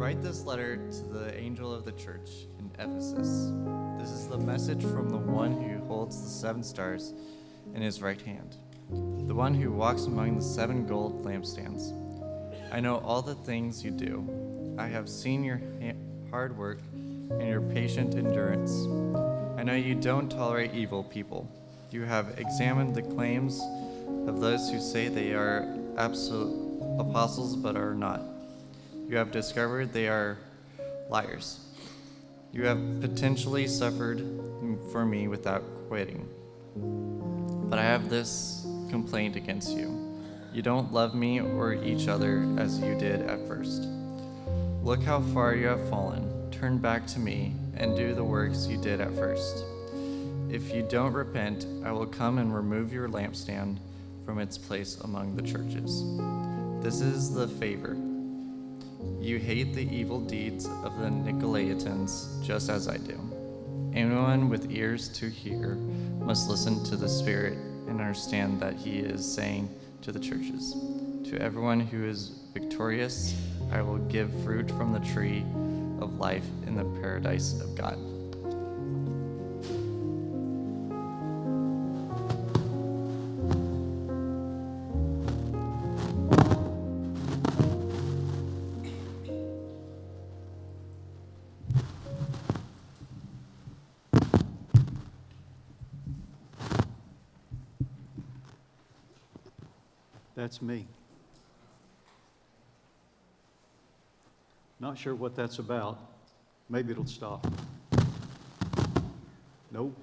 Write this letter to the angel of the church in Ephesus. This is the message from the one who holds the seven stars in his right hand, the one who walks among the seven gold lampstands. I know all the things you do. I have seen your hard work and your patient endurance. I know you don't tolerate evil people. You have examined the claims of those who say they are absolute apostles but are not. You have discovered they are liars. You have potentially suffered for me without quitting. But I have this complaint against you. You don't love me or each other as you did at first. Look how far you have fallen. Turn back to me and do the works you did at first. If you don't repent, I will come and remove your lampstand from its place among the churches. This is the favor. You hate the evil deeds of the Nicolaitans just as I do. Anyone with ears to hear must listen to the Spirit and understand that he is saying to the churches, To everyone who is victorious, I will give fruit from the tree of life in the paradise of God. Me. Not sure what that's about. Maybe it'll stop. Nope.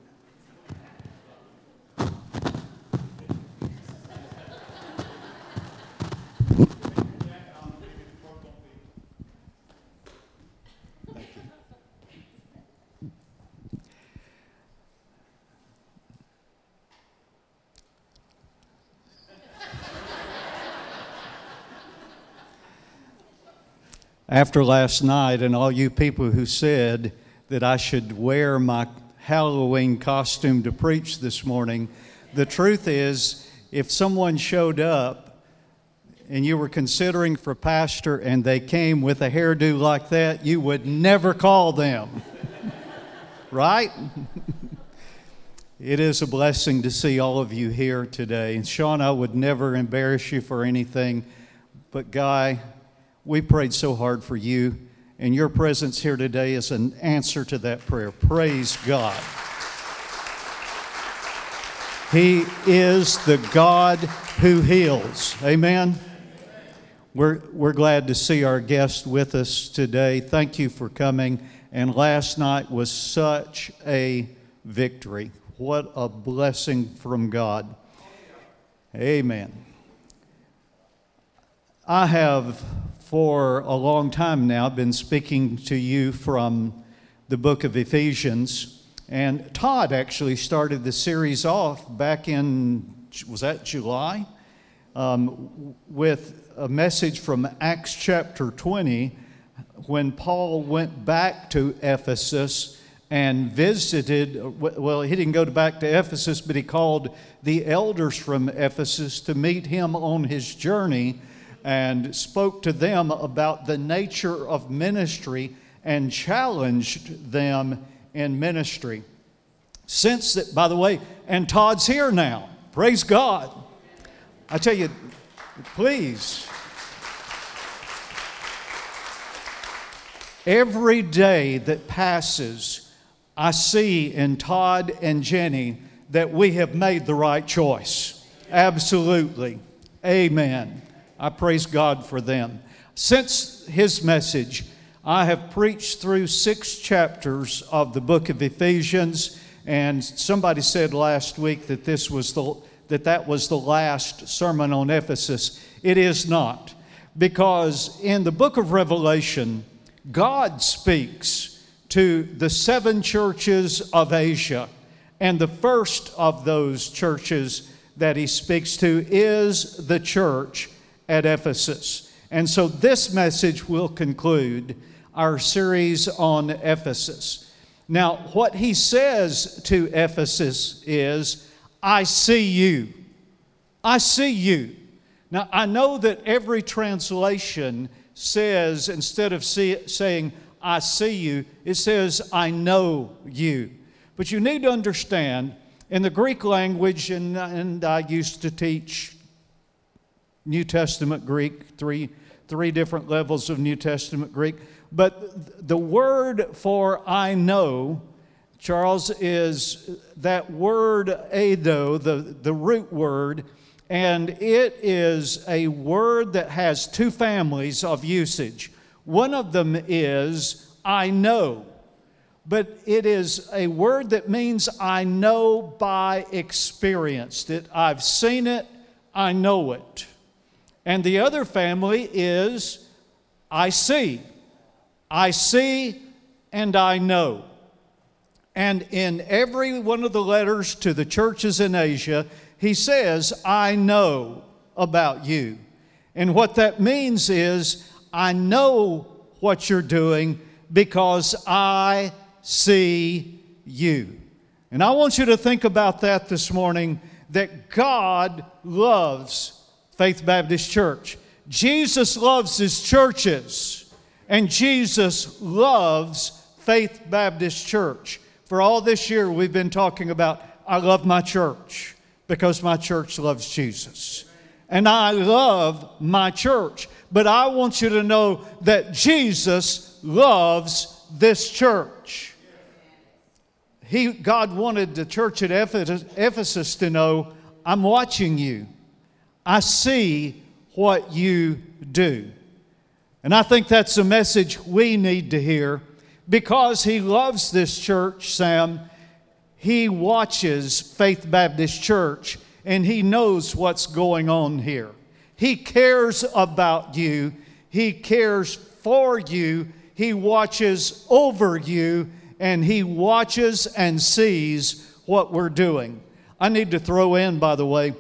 After last night, and all you people who said that I should wear my Halloween costume to preach this morning, the truth is, if someone showed up and you were considering for pastor and they came with a hairdo like that, you would never call them. right? It is a blessing to see all of you here today. And Sean, I would never embarrass you for anything, but Guy, we prayed so hard for you, and your presence here today is an answer to that prayer. Praise God. He is the God who heals. Amen. We're, we're glad to see our guest with us today. Thank you for coming. And last night was such a victory. What a blessing from God. Amen. I have for a long time now been speaking to you from the book of Ephesians. And Todd actually started the series off back in, was that July? Um, with a message from Acts chapter 20 when Paul went back to Ephesus and visited. Well, he didn't go back to Ephesus, but he called the elders from Ephesus to meet him on his journey and spoke to them about the nature of ministry and challenged them in ministry. Since that, by the way, and Todd's here now. Praise God. I tell you, please. Every day that passes, I see in Todd and Jenny that we have made the right choice. Absolutely. Amen. I praise God for them. Since his message, I have preached through six chapters of the book of Ephesians, and somebody said last week that this was the that that was the last sermon on Ephesus. It is not, because in the book of Revelation, God speaks to the seven churches of Asia, and the first of those churches that he speaks to is the church at Ephesus. And so this message will conclude our series on Ephesus. Now, what he says to Ephesus is, I see you. I see you. Now, I know that every translation says, instead of see, saying, I see you, it says, I know you. But you need to understand, in the Greek language, and, and I used to teach New Testament Greek, three, three different levels of New Testament Greek. But the word for I know, Charles, is that word eido, the, the root word, and it is a word that has two families of usage. One of them is I know, but it is a word that means I know by experience, that I've seen it, I know it. And the other family is I see. I see and I know. And in every one of the letters to the churches in Asia, he says, I know about you. And what that means is, I know what you're doing because I see you. And I want you to think about that this morning that God loves Faith Baptist Church. Jesus loves his churches, and Jesus loves Faith Baptist Church. For all this year, we've been talking about, I love my church because my church loves Jesus. And I love my church. But I want you to know that Jesus loves this church. He, God wanted the church at Ephesus to know I'm watching you, I see what you do. And I think that's a message we need to hear because He loves this church, Sam he watches Faith Baptist Church and he knows what's going on here. He cares about you, he cares for you, he watches over you, and he watches and sees what we're doing. I need to throw in, by the way,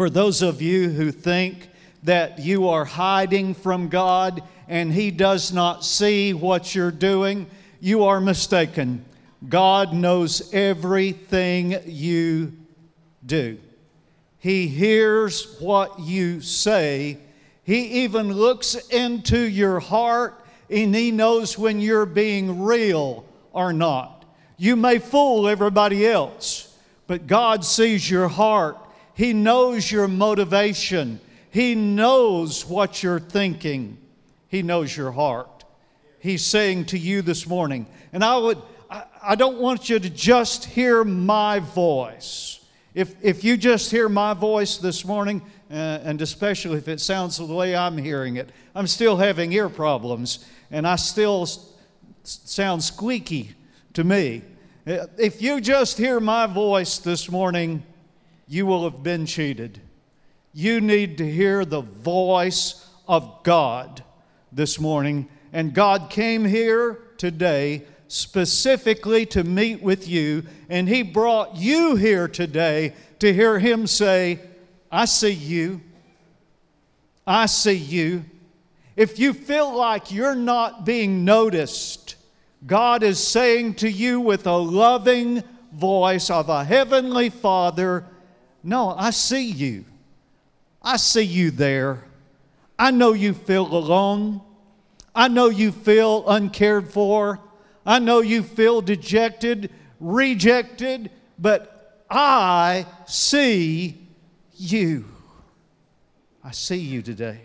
for those of you who think that you are hiding from God and He does not see what you're doing, you are mistaken. God knows everything you do. He hears what you say. He even looks into your heart and He knows when you're being real or not. You may fool everybody else, but God sees your heart. He knows your motivation. He knows what you're thinking. He knows your heart. He's saying to you this morning, and I would I, don't want you to just hear my voice. If, if you just hear my voice this morning, uh, and especially if it sounds the way I'm hearing it, I'm still having ear problems, and I still sound squeaky to me. Uh, if you just hear my voice this morning, you will have been cheated. You need to hear the voice of God this morning. And God came here today specifically to meet with you, and He brought you here today to hear Him say, I see you. I see you. If you feel like you're not being noticed, God is saying to you with a loving voice of a heavenly Father, No, I see you. I see you there. I know you feel alone. I know you feel uncared for. I know you feel dejected, rejected, but I see you. I see you today.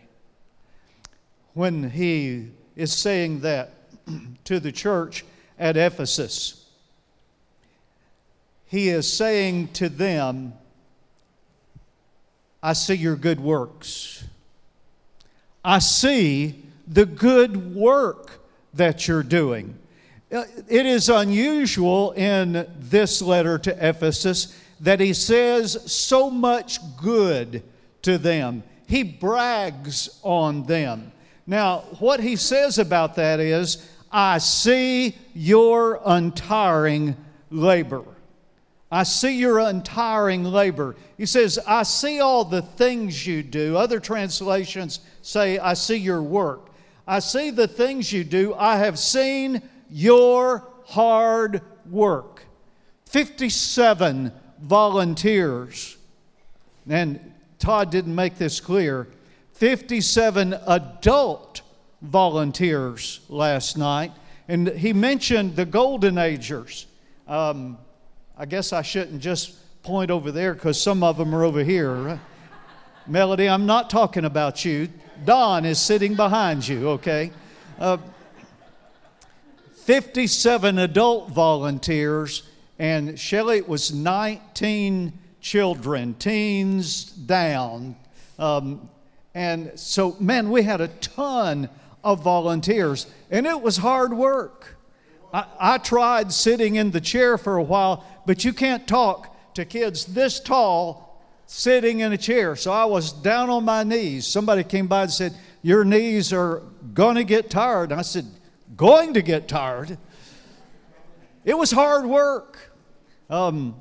When he is saying that to the church at Ephesus, he is saying to them, I see your good works. I see the good work that you're doing. Uh, it is unusual in this letter to Ephesus that he says so much good to them. He brags on them. Now, what he says about that is, I see your untiring labor. I see your untiring labor. He says, I see all the things you do. Other translations say, I see your work. I see the things you do. I have seen your hard work. 57 volunteers. And Todd didn't make this clear 57 adult volunteers last night. And he mentioned the Golden Agers. Um, I guess I shouldn't just point over there because some of them are over here. Melody, I'm not talking about you. Don is sitting behind you, okay? Uh, 57 adult volunteers, and Shelley, it was 19 children, teens down. Um, and so, man, we had a ton of volunteers, and it was hard work. I, I tried sitting in the chair for a while, but you can't talk to kids this tall sitting in a chair. So I was down on my knees. Somebody came by and said, Your knees are going to get tired. And I said, Going to get tired? It was hard work. Um,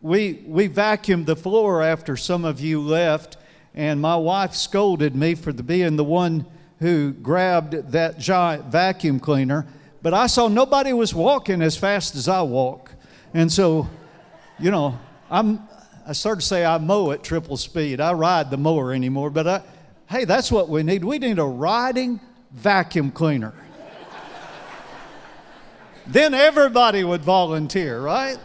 we, we vacuumed the floor after some of you left, and my wife scolded me for the, being the one who grabbed that giant vacuum cleaner. But I saw nobody was walking as fast as I walk. And so, you know, I'm, I started to say I mow at triple speed. I ride the mower anymore, but I, hey, that's what we need. We need a riding vacuum cleaner. then everybody would volunteer, right?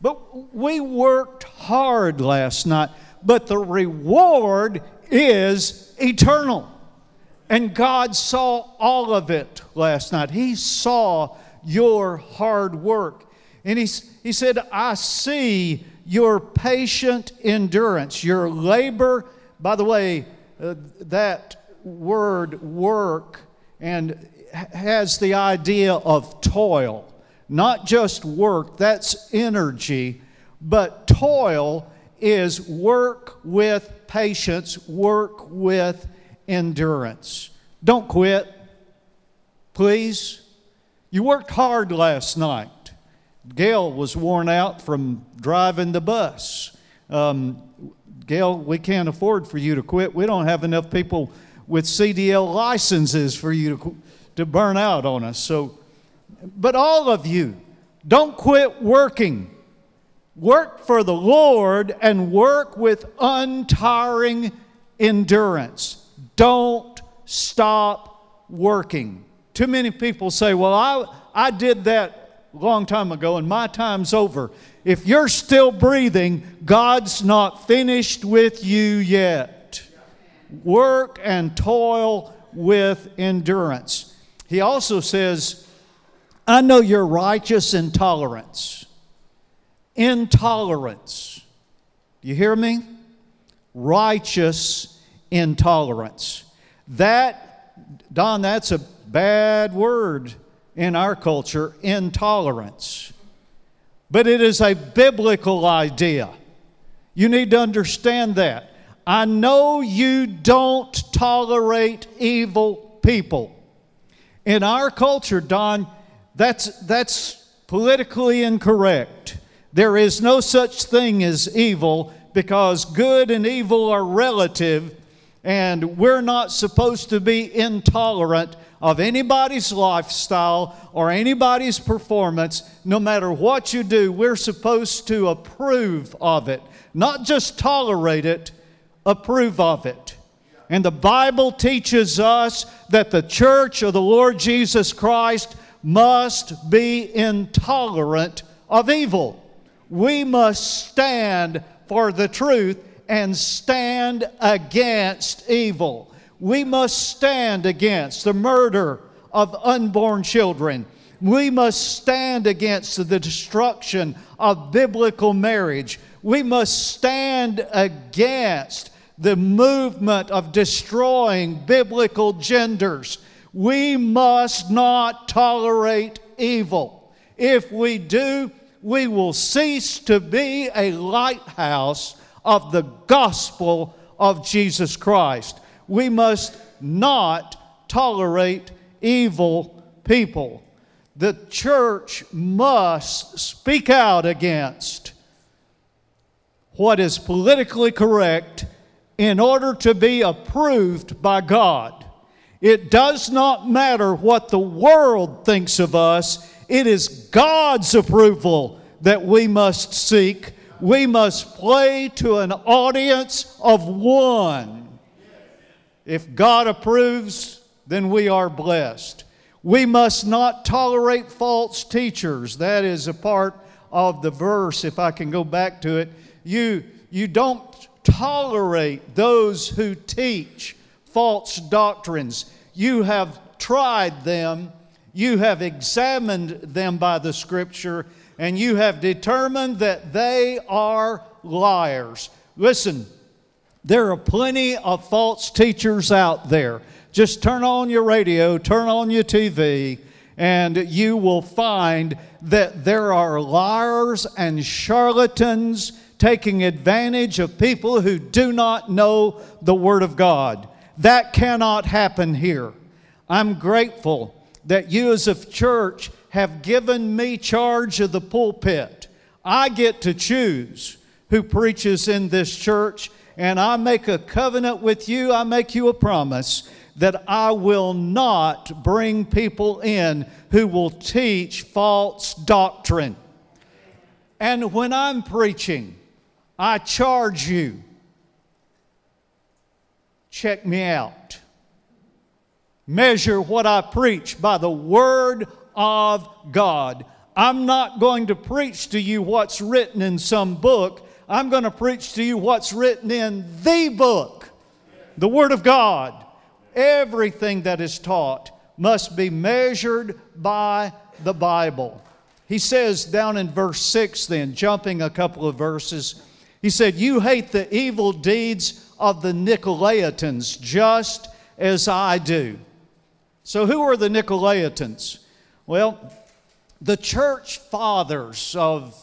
But we worked hard last night, but the reward is eternal. And God saw all of it last night. He saw your hard work. And he, he said, I see your patient endurance, your labor. By the way, uh, that word work and has the idea of toil. Not just work, that's energy, but toil is work with patience, work with endurance. Don't quit, please. You worked hard last night. Gail was worn out from driving the bus. Um, Gail, we can't afford for you to quit. We don't have enough people with CDL licenses for you to, to burn out on us. So, but all of you, don't quit working. Work for the Lord and work with untiring endurance. Don't stop working. Too many people say, Well, I, I did that a long time ago and my time's over. If you're still breathing, God's not finished with you yet. Work and toil with endurance. He also says, I know you're righteous intolerance. intolerance. You hear me? Righteous intolerance. That, Don, that's a bad word in our culture, intolerance. But it is a biblical idea. You need to understand that. I know you don't tolerate evil people. In our culture, Don, that's, that's politically incorrect. There is no such thing as evil because good and evil are relative, and we're not supposed to be intolerant of anybody's lifestyle or anybody's performance. No matter what you do, we're supposed to approve of it, not just tolerate it, approve of it. And the Bible teaches us that the church of the Lord Jesus Christ must be intolerant of evil we must stand for the truth and stand against evil. We must stand against the murder of unborn children. We must stand against the destruction of biblical marriage. We must stand against the movement of destroying biblical genders. We must not tolerate evil. If we do, we will cease to be a lighthouse of the gospel of Jesus Christ. We must not tolerate evil people. The church must speak out against what is politically correct in order to be approved by God. It does not matter what the world thinks of us it is God's approval that we must seek. We must play to an audience of one. If God approves, then we are blessed. We must not tolerate false teachers. That is a part of the verse, if I can go back to it. You, you don't tolerate those who teach false doctrines. You have tried them, you have examined them by the scripture, and you have determined that they are liars. Listen, there are plenty of false teachers out there. Just turn on your radio, turn on your TV, and you will find that there are liars and charlatans taking advantage of people who do not know the Word of God. That cannot happen here. I'm grateful that you as a church have given me charge of the pulpit. I get to choose who preaches in this church, and I make a covenant with you, I make you a promise that I will not bring people in who will teach false doctrine. And when I'm preaching, I charge you check me out. Measure what I preach by the Word of God. I'm not going to preach to you what's written in some book. I'm going to preach to you what's written in the book, the Word of God. Everything that is taught must be measured by the Bible. He says down in verse 6, then, jumping a couple of verses, he said, You hate the evil deeds of the Nicolaitans just as I do. So, who are the Nicolaitans? Well, the church fathers of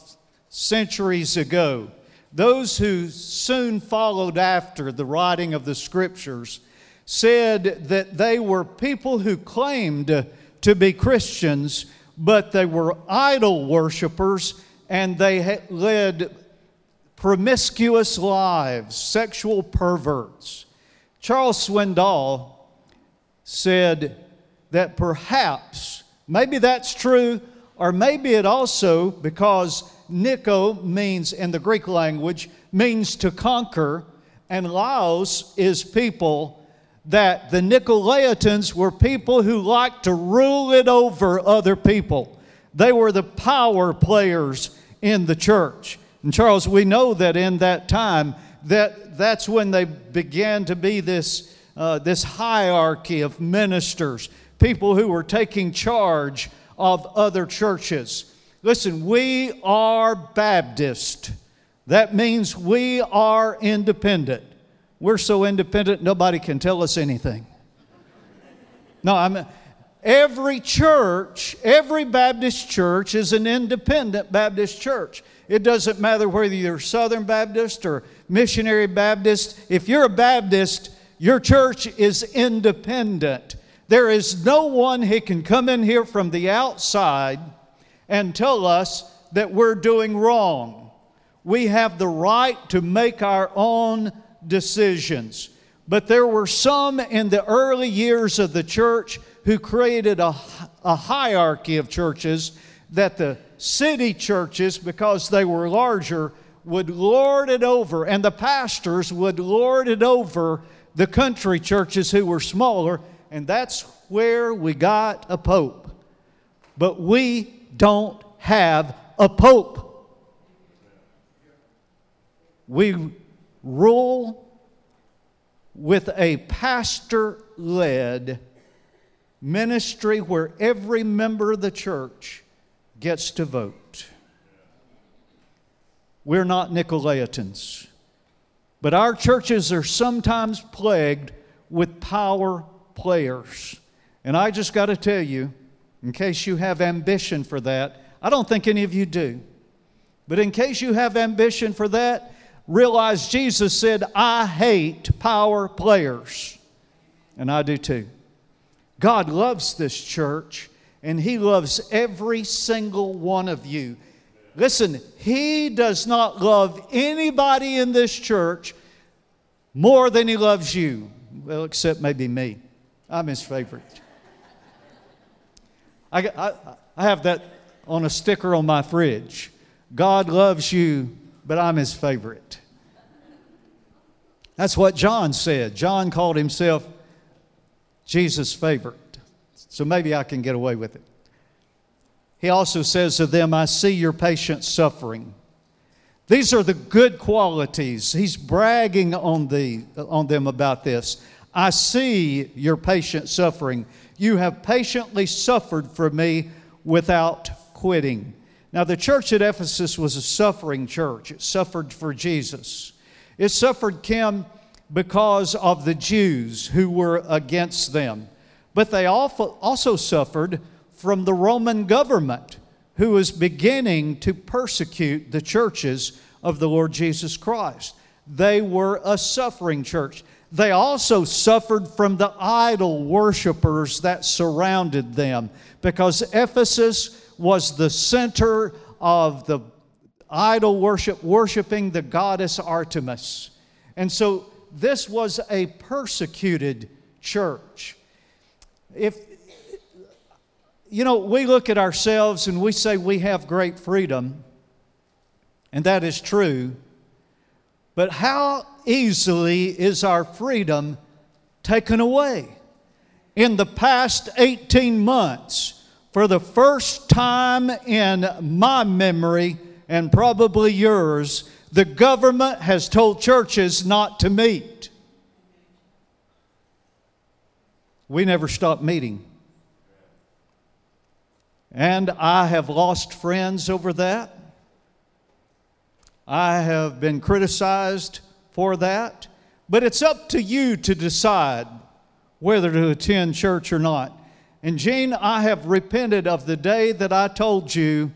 centuries ago, those who soon followed after the writing of the scriptures, said that they were people who claimed to be Christians, but they were idol worshippers and they led promiscuous lives, sexual perverts. Charles Swindoll said that perhaps, maybe that's true, or maybe it also, because Nico means, in the Greek language, means to conquer, and Laos is people that the Nicolaitans were people who liked to rule it over other people. They were the power players in the church. And Charles, we know that in that time, that that's when they began to be this, uh, this hierarchy of ministers, people who were taking charge of other churches. Listen, we are Baptist. That means we are independent. We're so independent, nobody can tell us anything. No, I'm. Every church, every Baptist church is an independent Baptist church. It doesn't matter whether you're Southern Baptist or Missionary Baptist. If you're a Baptist, your church is independent. There is no one who can come in here from the outside and tell us that we're doing wrong. We have the right to make our own decisions. But there were some in the early years of the church who created a, a hierarchy of churches that the city churches, because they were larger, would lord it over, and the pastors would lord it over the country churches who were smaller, and that's where we got a pope. But we don't have a pope. We rule with a pastor led ministry where every member of the church gets to vote. We're not Nicolaitans, but our churches are sometimes plagued with power players. And I just got to tell you, in case you have ambition for that, I don't think any of you do. But in case you have ambition for that, realize Jesus said, I hate power players. And I do too. God loves this church, and He loves every single one of you. Listen, He does not love anybody in this church more than He loves you. Well, except maybe me. I'm His favorite. I, I, I have that on a sticker on my fridge. God loves you but I'm his favorite. That's what John said. John called himself Jesus' favorite. So maybe I can get away with it. He also says to them, I see your patient suffering. These are the good qualities. He's bragging on, the, on them about this. I see your patient suffering. You have patiently suffered for me without quitting. Now, the church at Ephesus was a suffering church. It suffered for Jesus. It suffered, Kim, because of the Jews who were against them. But they also suffered from the Roman government who was beginning to persecute the churches of the Lord Jesus Christ. They were a suffering church. They also suffered from the idol worshippers that surrounded them because Ephesus was the center of the idol worship, worshiping the goddess Artemis. And so this was a persecuted church. If you know, we look at ourselves and we say we have great freedom, and that is true. But how easily is our freedom taken away? In the past 18 months, for the first time in my memory, and probably yours, the government has told churches not to meet. We never stopped meeting. And I have lost friends over that. I have been criticized for that. But it's up to you to decide whether to attend church or not. And Gene, I have repented of the day that I told you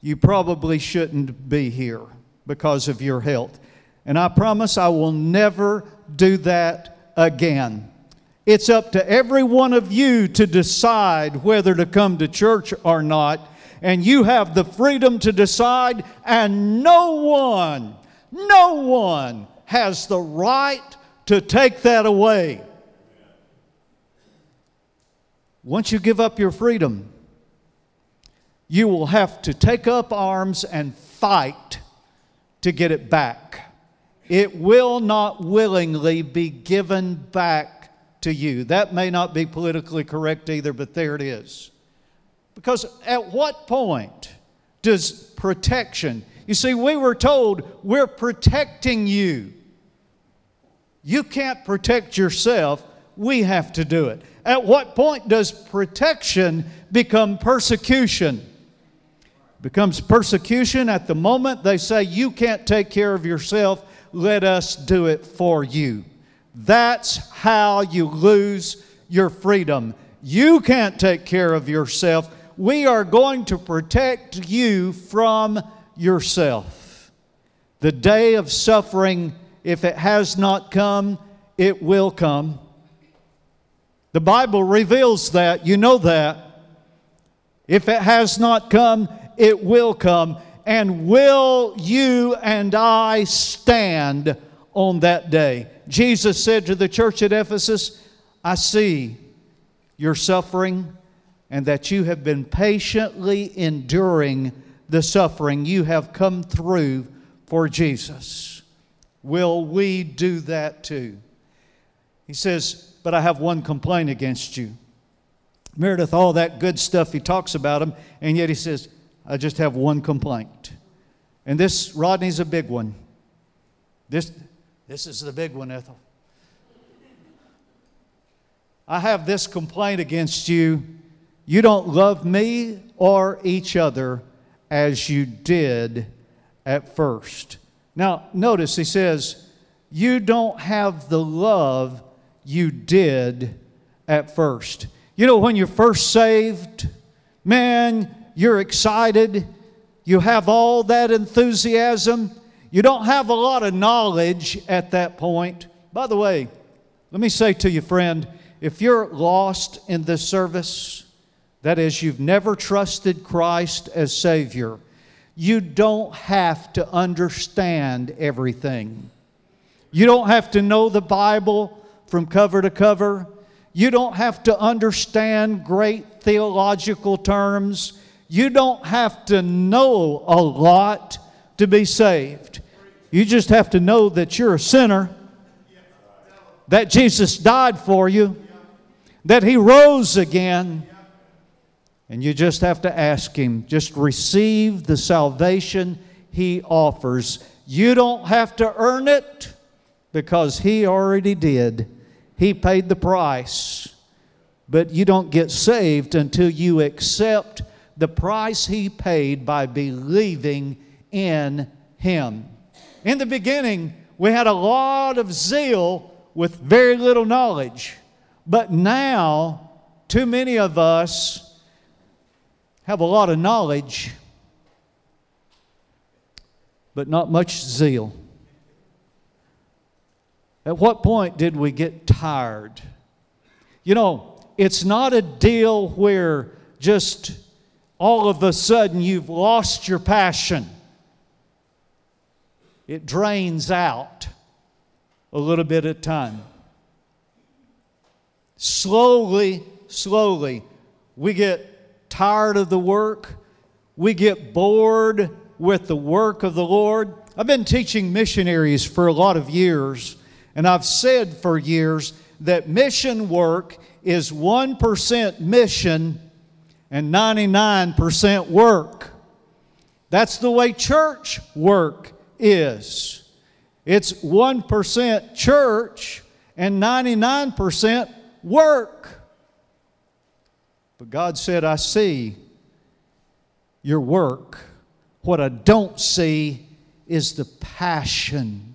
you probably shouldn't be here because of your health. And I promise I will never do that again. It's up to every one of you to decide whether to come to church or not. And you have the freedom to decide, and no one, no one has the right to take that away. Once you give up your freedom, you will have to take up arms and fight to get it back. It will not willingly be given back to you. That may not be politically correct either, but there it is. Because at what point does protection, you see, we were told we're protecting you. You can't protect yourself, we have to do it. At what point does protection become persecution? Becomes persecution at the moment they say, You can't take care of yourself, let us do it for you. That's how you lose your freedom. You can't take care of yourself. We are going to protect you from yourself. The day of suffering, if it has not come, it will come. The Bible reveals that. You know that. If it has not come, it will come. And will you and I stand on that day? Jesus said to the church at Ephesus, I see your suffering and that you have been patiently enduring the suffering you have come through for Jesus. Will we do that too? He says, but I have one complaint against you. Meredith, all that good stuff he talks about him, and yet he says, I just have one complaint. And this, Rodney's a big one. This, this is the big one, Ethel. I have this complaint against you. You don't love me or each other as you did at first. Now, notice he says, You don't have the love you did at first. You know, when you're first saved, man, you're excited. You have all that enthusiasm. You don't have a lot of knowledge at that point. By the way, let me say to you, friend, if you're lost in this service, that is, you've never trusted Christ as Savior, you don't have to understand everything. You don't have to know the Bible from cover to cover. You don't have to understand great theological terms. You don't have to know a lot to be saved. You just have to know that you're a sinner, that Jesus died for you, that He rose again. And you just have to ask Him, just receive the salvation He offers. You don't have to earn it because He already did. He paid the price. But you don't get saved until you accept the price He paid by believing in Him. In the beginning, we had a lot of zeal with very little knowledge. But now, too many of us have a lot of knowledge, but not much zeal. At what point did we get tired? You know, it's not a deal where just all of a sudden you've lost your passion. It drains out a little bit at a time. Slowly, slowly, we get tired of the work. We get bored with the work of the Lord. I've been teaching missionaries for a lot of years, and I've said for years that mission work is 1% mission and 99% work. That's the way church work is. It's 1% church and 99% work. But God said, I see your work. What I don't see is the passion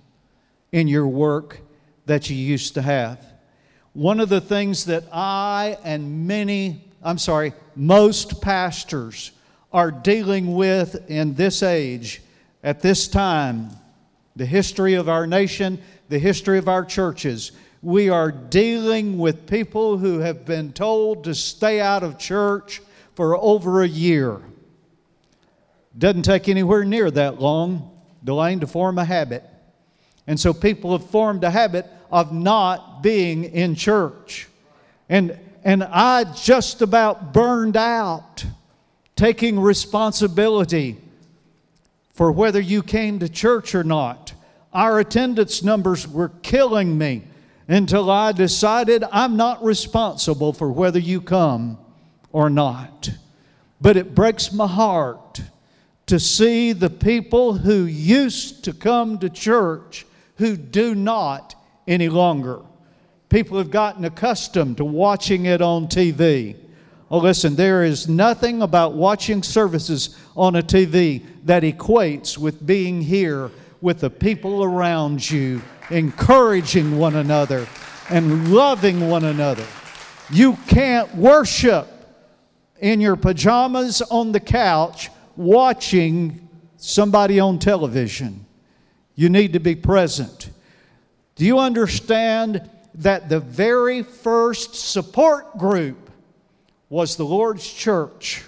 in your work that you used to have. One of the things that I and many, I'm sorry, most pastors are dealing with in this age, at this time, the history of our nation, the history of our churches. We are dealing with people who have been told to stay out of church for over a year. Doesn't take anywhere near that long, Delane, to form a habit. And so people have formed a habit of not being in church. And, and I just about burned out taking responsibility for whether you came to church or not. Our attendance numbers were killing me until I decided I'm not responsible for whether you come or not. But it breaks my heart to see the people who used to come to church who do not any longer. People have gotten accustomed to watching it on TV. Oh, listen, there is nothing about watching services on a TV that equates with being here with the people around you, encouraging one another and loving one another. You can't worship in your pajamas on the couch watching somebody on television. You need to be present. Do you understand that the very first support group was the Lord's church.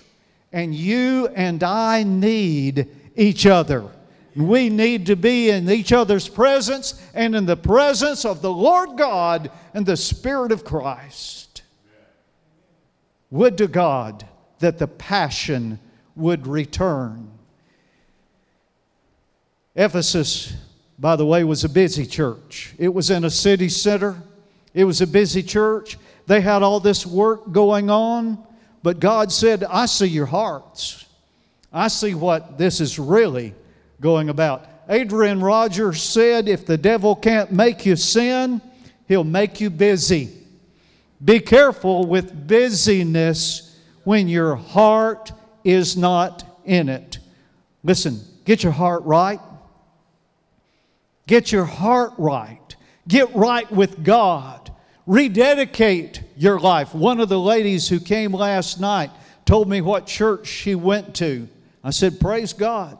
And you and I need each other. We need to be in each other's presence and in the presence of the Lord God and the Spirit of Christ. Would to God that the passion would return. Ephesus, by the way, was a busy church. It was in a city center, it was a busy church. They had all this work going on, but God said, I see your hearts. I see what this is really going about. Adrian Rogers said, If the devil can't make you sin, he'll make you busy. Be careful with busyness when your heart is not in it. Listen, get your heart right. Get your heart right. Get right with God rededicate your life. One of the ladies who came last night told me what church she went to. I said, Praise God.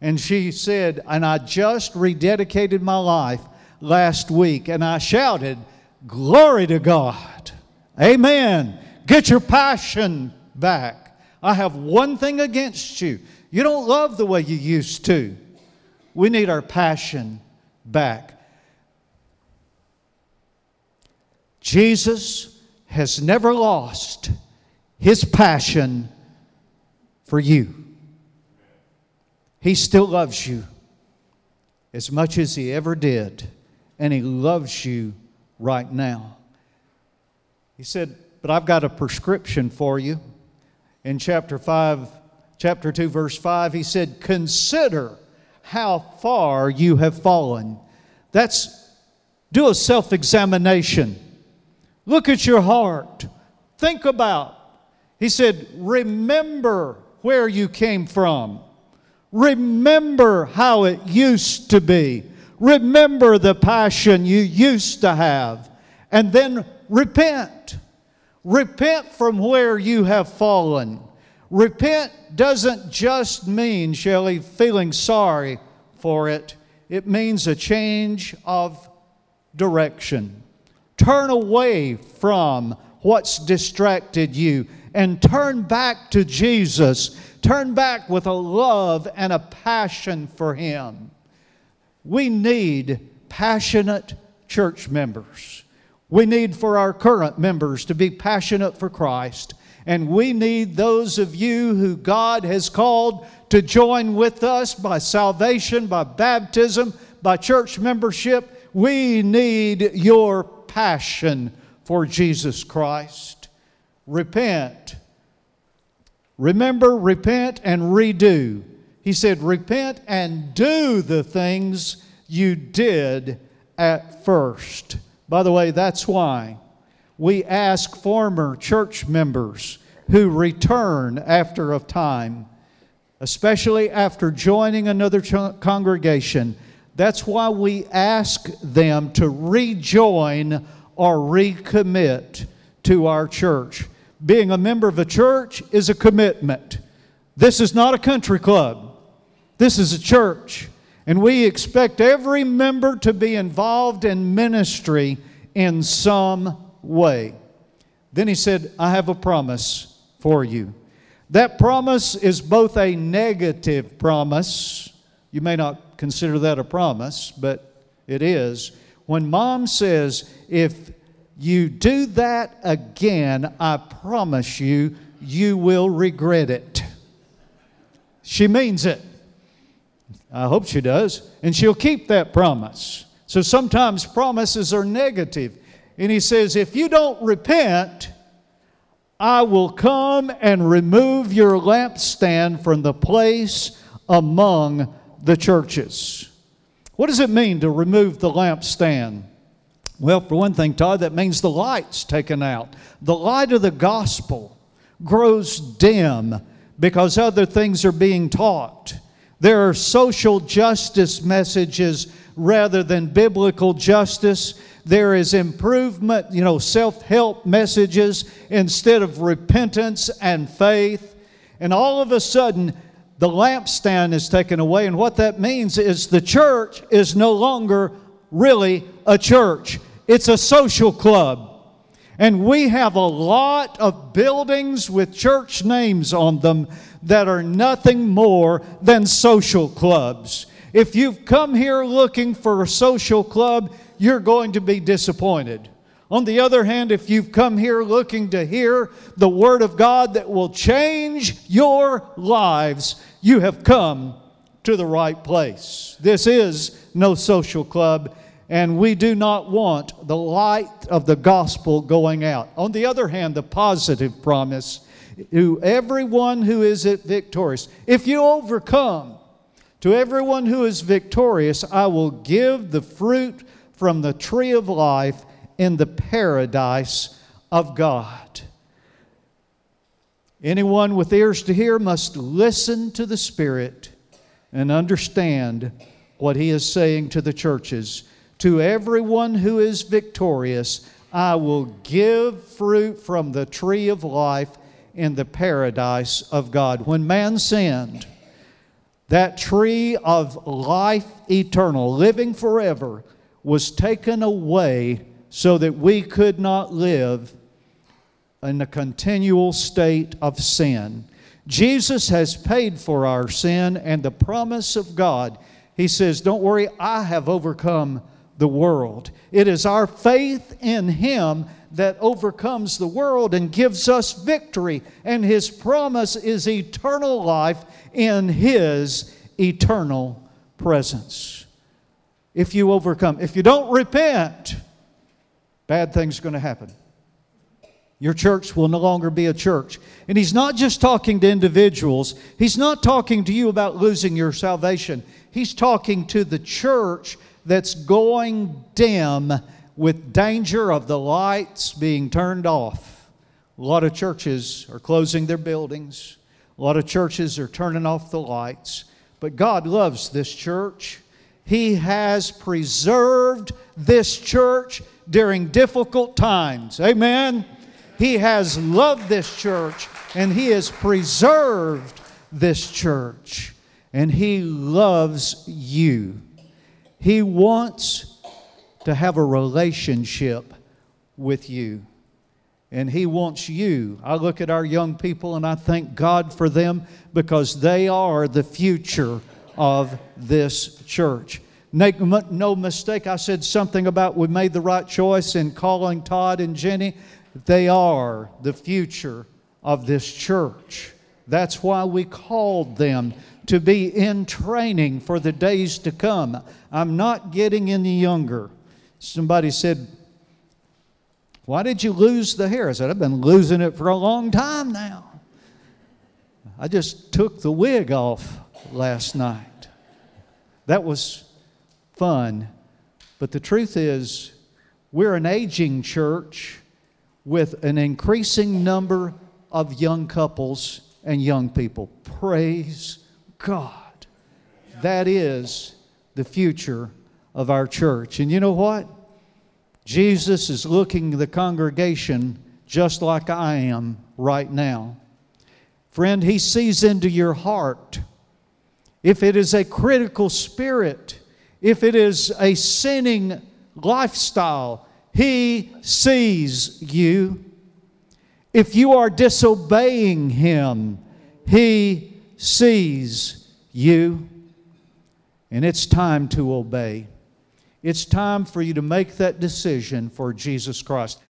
And she said, And I just rededicated my life last week. And I shouted, Glory to God. Amen. Get your passion back. I have one thing against you. You don't love the way you used to. We need our passion back. Jesus has never lost his passion for you. He still loves you. as much as He ever did, and He loves you right now. He said, But I've got a prescription for you. In chapter 5, chapter 2, verse 5, He said, Consider how far you have fallen. That's do a self examination. Look at your heart. Think about. He said, Remember where you came from. Remember how it used to be. Remember the passion you used to have. And then repent. Repent from where you have fallen. Repent doesn't just mean, Shelley, feeling sorry for it, it means a change of direction. Turn away from what's distracted you and turn back to Jesus. Turn back with a love and a passion for Him. We need passionate church members. We need for our current members to be passionate for Christ. And we need those of you who God has called to join with us by salvation, by baptism, by church membership. We need your passion for Jesus Christ. Repent. Remember, repent and redo. He said, Repent and do the things you did at first. By the way, that's why we ask former church members who return after a time, especially after joining another ch- congregation, that's why we ask them to rejoin or recommit to our church. Being a member of a church is a commitment. This is not a country club, this is a church. And we expect every member to be involved in ministry in some way. Then he said, I have a promise for you. That promise is both a negative promise. You may not consider that a promise, but it is. When mom says, if you do that again, I promise you, you will regret it. She means it. I hope she does. And she'll keep that promise. So sometimes promises are negative. And he says, if you don't repent, I will come and remove your lampstand from the place among the churches. What does it mean to remove the lampstand? Well, for one thing, Todd, that means the light's taken out. The light of the gospel grows dim because other things are being taught. There are social justice messages rather than biblical justice. There is improvement, you know, self help messages instead of repentance and faith. And all of a sudden, the lampstand is taken away. And what that means is the church is no longer really a church, it's a social club. And we have a lot of buildings with church names on them that are nothing more than social clubs. If you've come here looking for a social club, you're going to be disappointed. On the other hand, if you've come here looking to hear the Word of God that will change your lives, you have come to the right place. This is no social club, and we do not want the light of the gospel going out. On the other hand, the positive promise to everyone who is victorious, if you overcome, to everyone who is victorious, I will give the fruit from the tree of life in the paradise of God. Anyone with ears to hear must listen to the Spirit and understand what He is saying to the churches. To everyone who is victorious, I will give fruit from the tree of life in the paradise of God. When man sinned, that tree of life eternal, living forever, was taken away so that we could not live in a continual state of sin. Jesus has paid for our sin and the promise of God. He says, Don't worry, I have overcome the world. It is our faith in Him that overcomes the world and gives us victory. And His promise is eternal life in His eternal presence. if you overcome. If you don't repent, bad things are going to happen. Your church will no longer be a church. And he's not just talking to individuals, he's not talking to you about losing your salvation. He's talking to the church that's going dim with danger of the lights being turned off. A lot of churches are closing their buildings, a lot of churches are turning off the lights. But God loves this church. He has preserved this church during difficult times. Amen. He has loved this church and He has preserved this church. And He loves you. He wants to have a relationship with you. And He wants you. I look at our young people and I thank God for them because they are the future of this church. Make no mistake, I said something about we made the right choice in calling Todd and Jenny. They are the future of this church. That's why we called them to be in training for the days to come. I'm not getting any younger. Somebody said, Why did you lose the hair? I said, I've been losing it for a long time now. I just took the wig off last night. That was fun. But the truth is, we're an aging church with an increasing number of young couples and young people. Praise God. That is the future of our church. And you know what? Jesus is looking the congregation just like I am right now. Friend, He sees into your heart. If it is a critical spirit, if it is a sinning lifestyle, He sees you. If you are disobeying Him, He sees you. And it's time to obey. It's time for you to make that decision for Jesus Christ.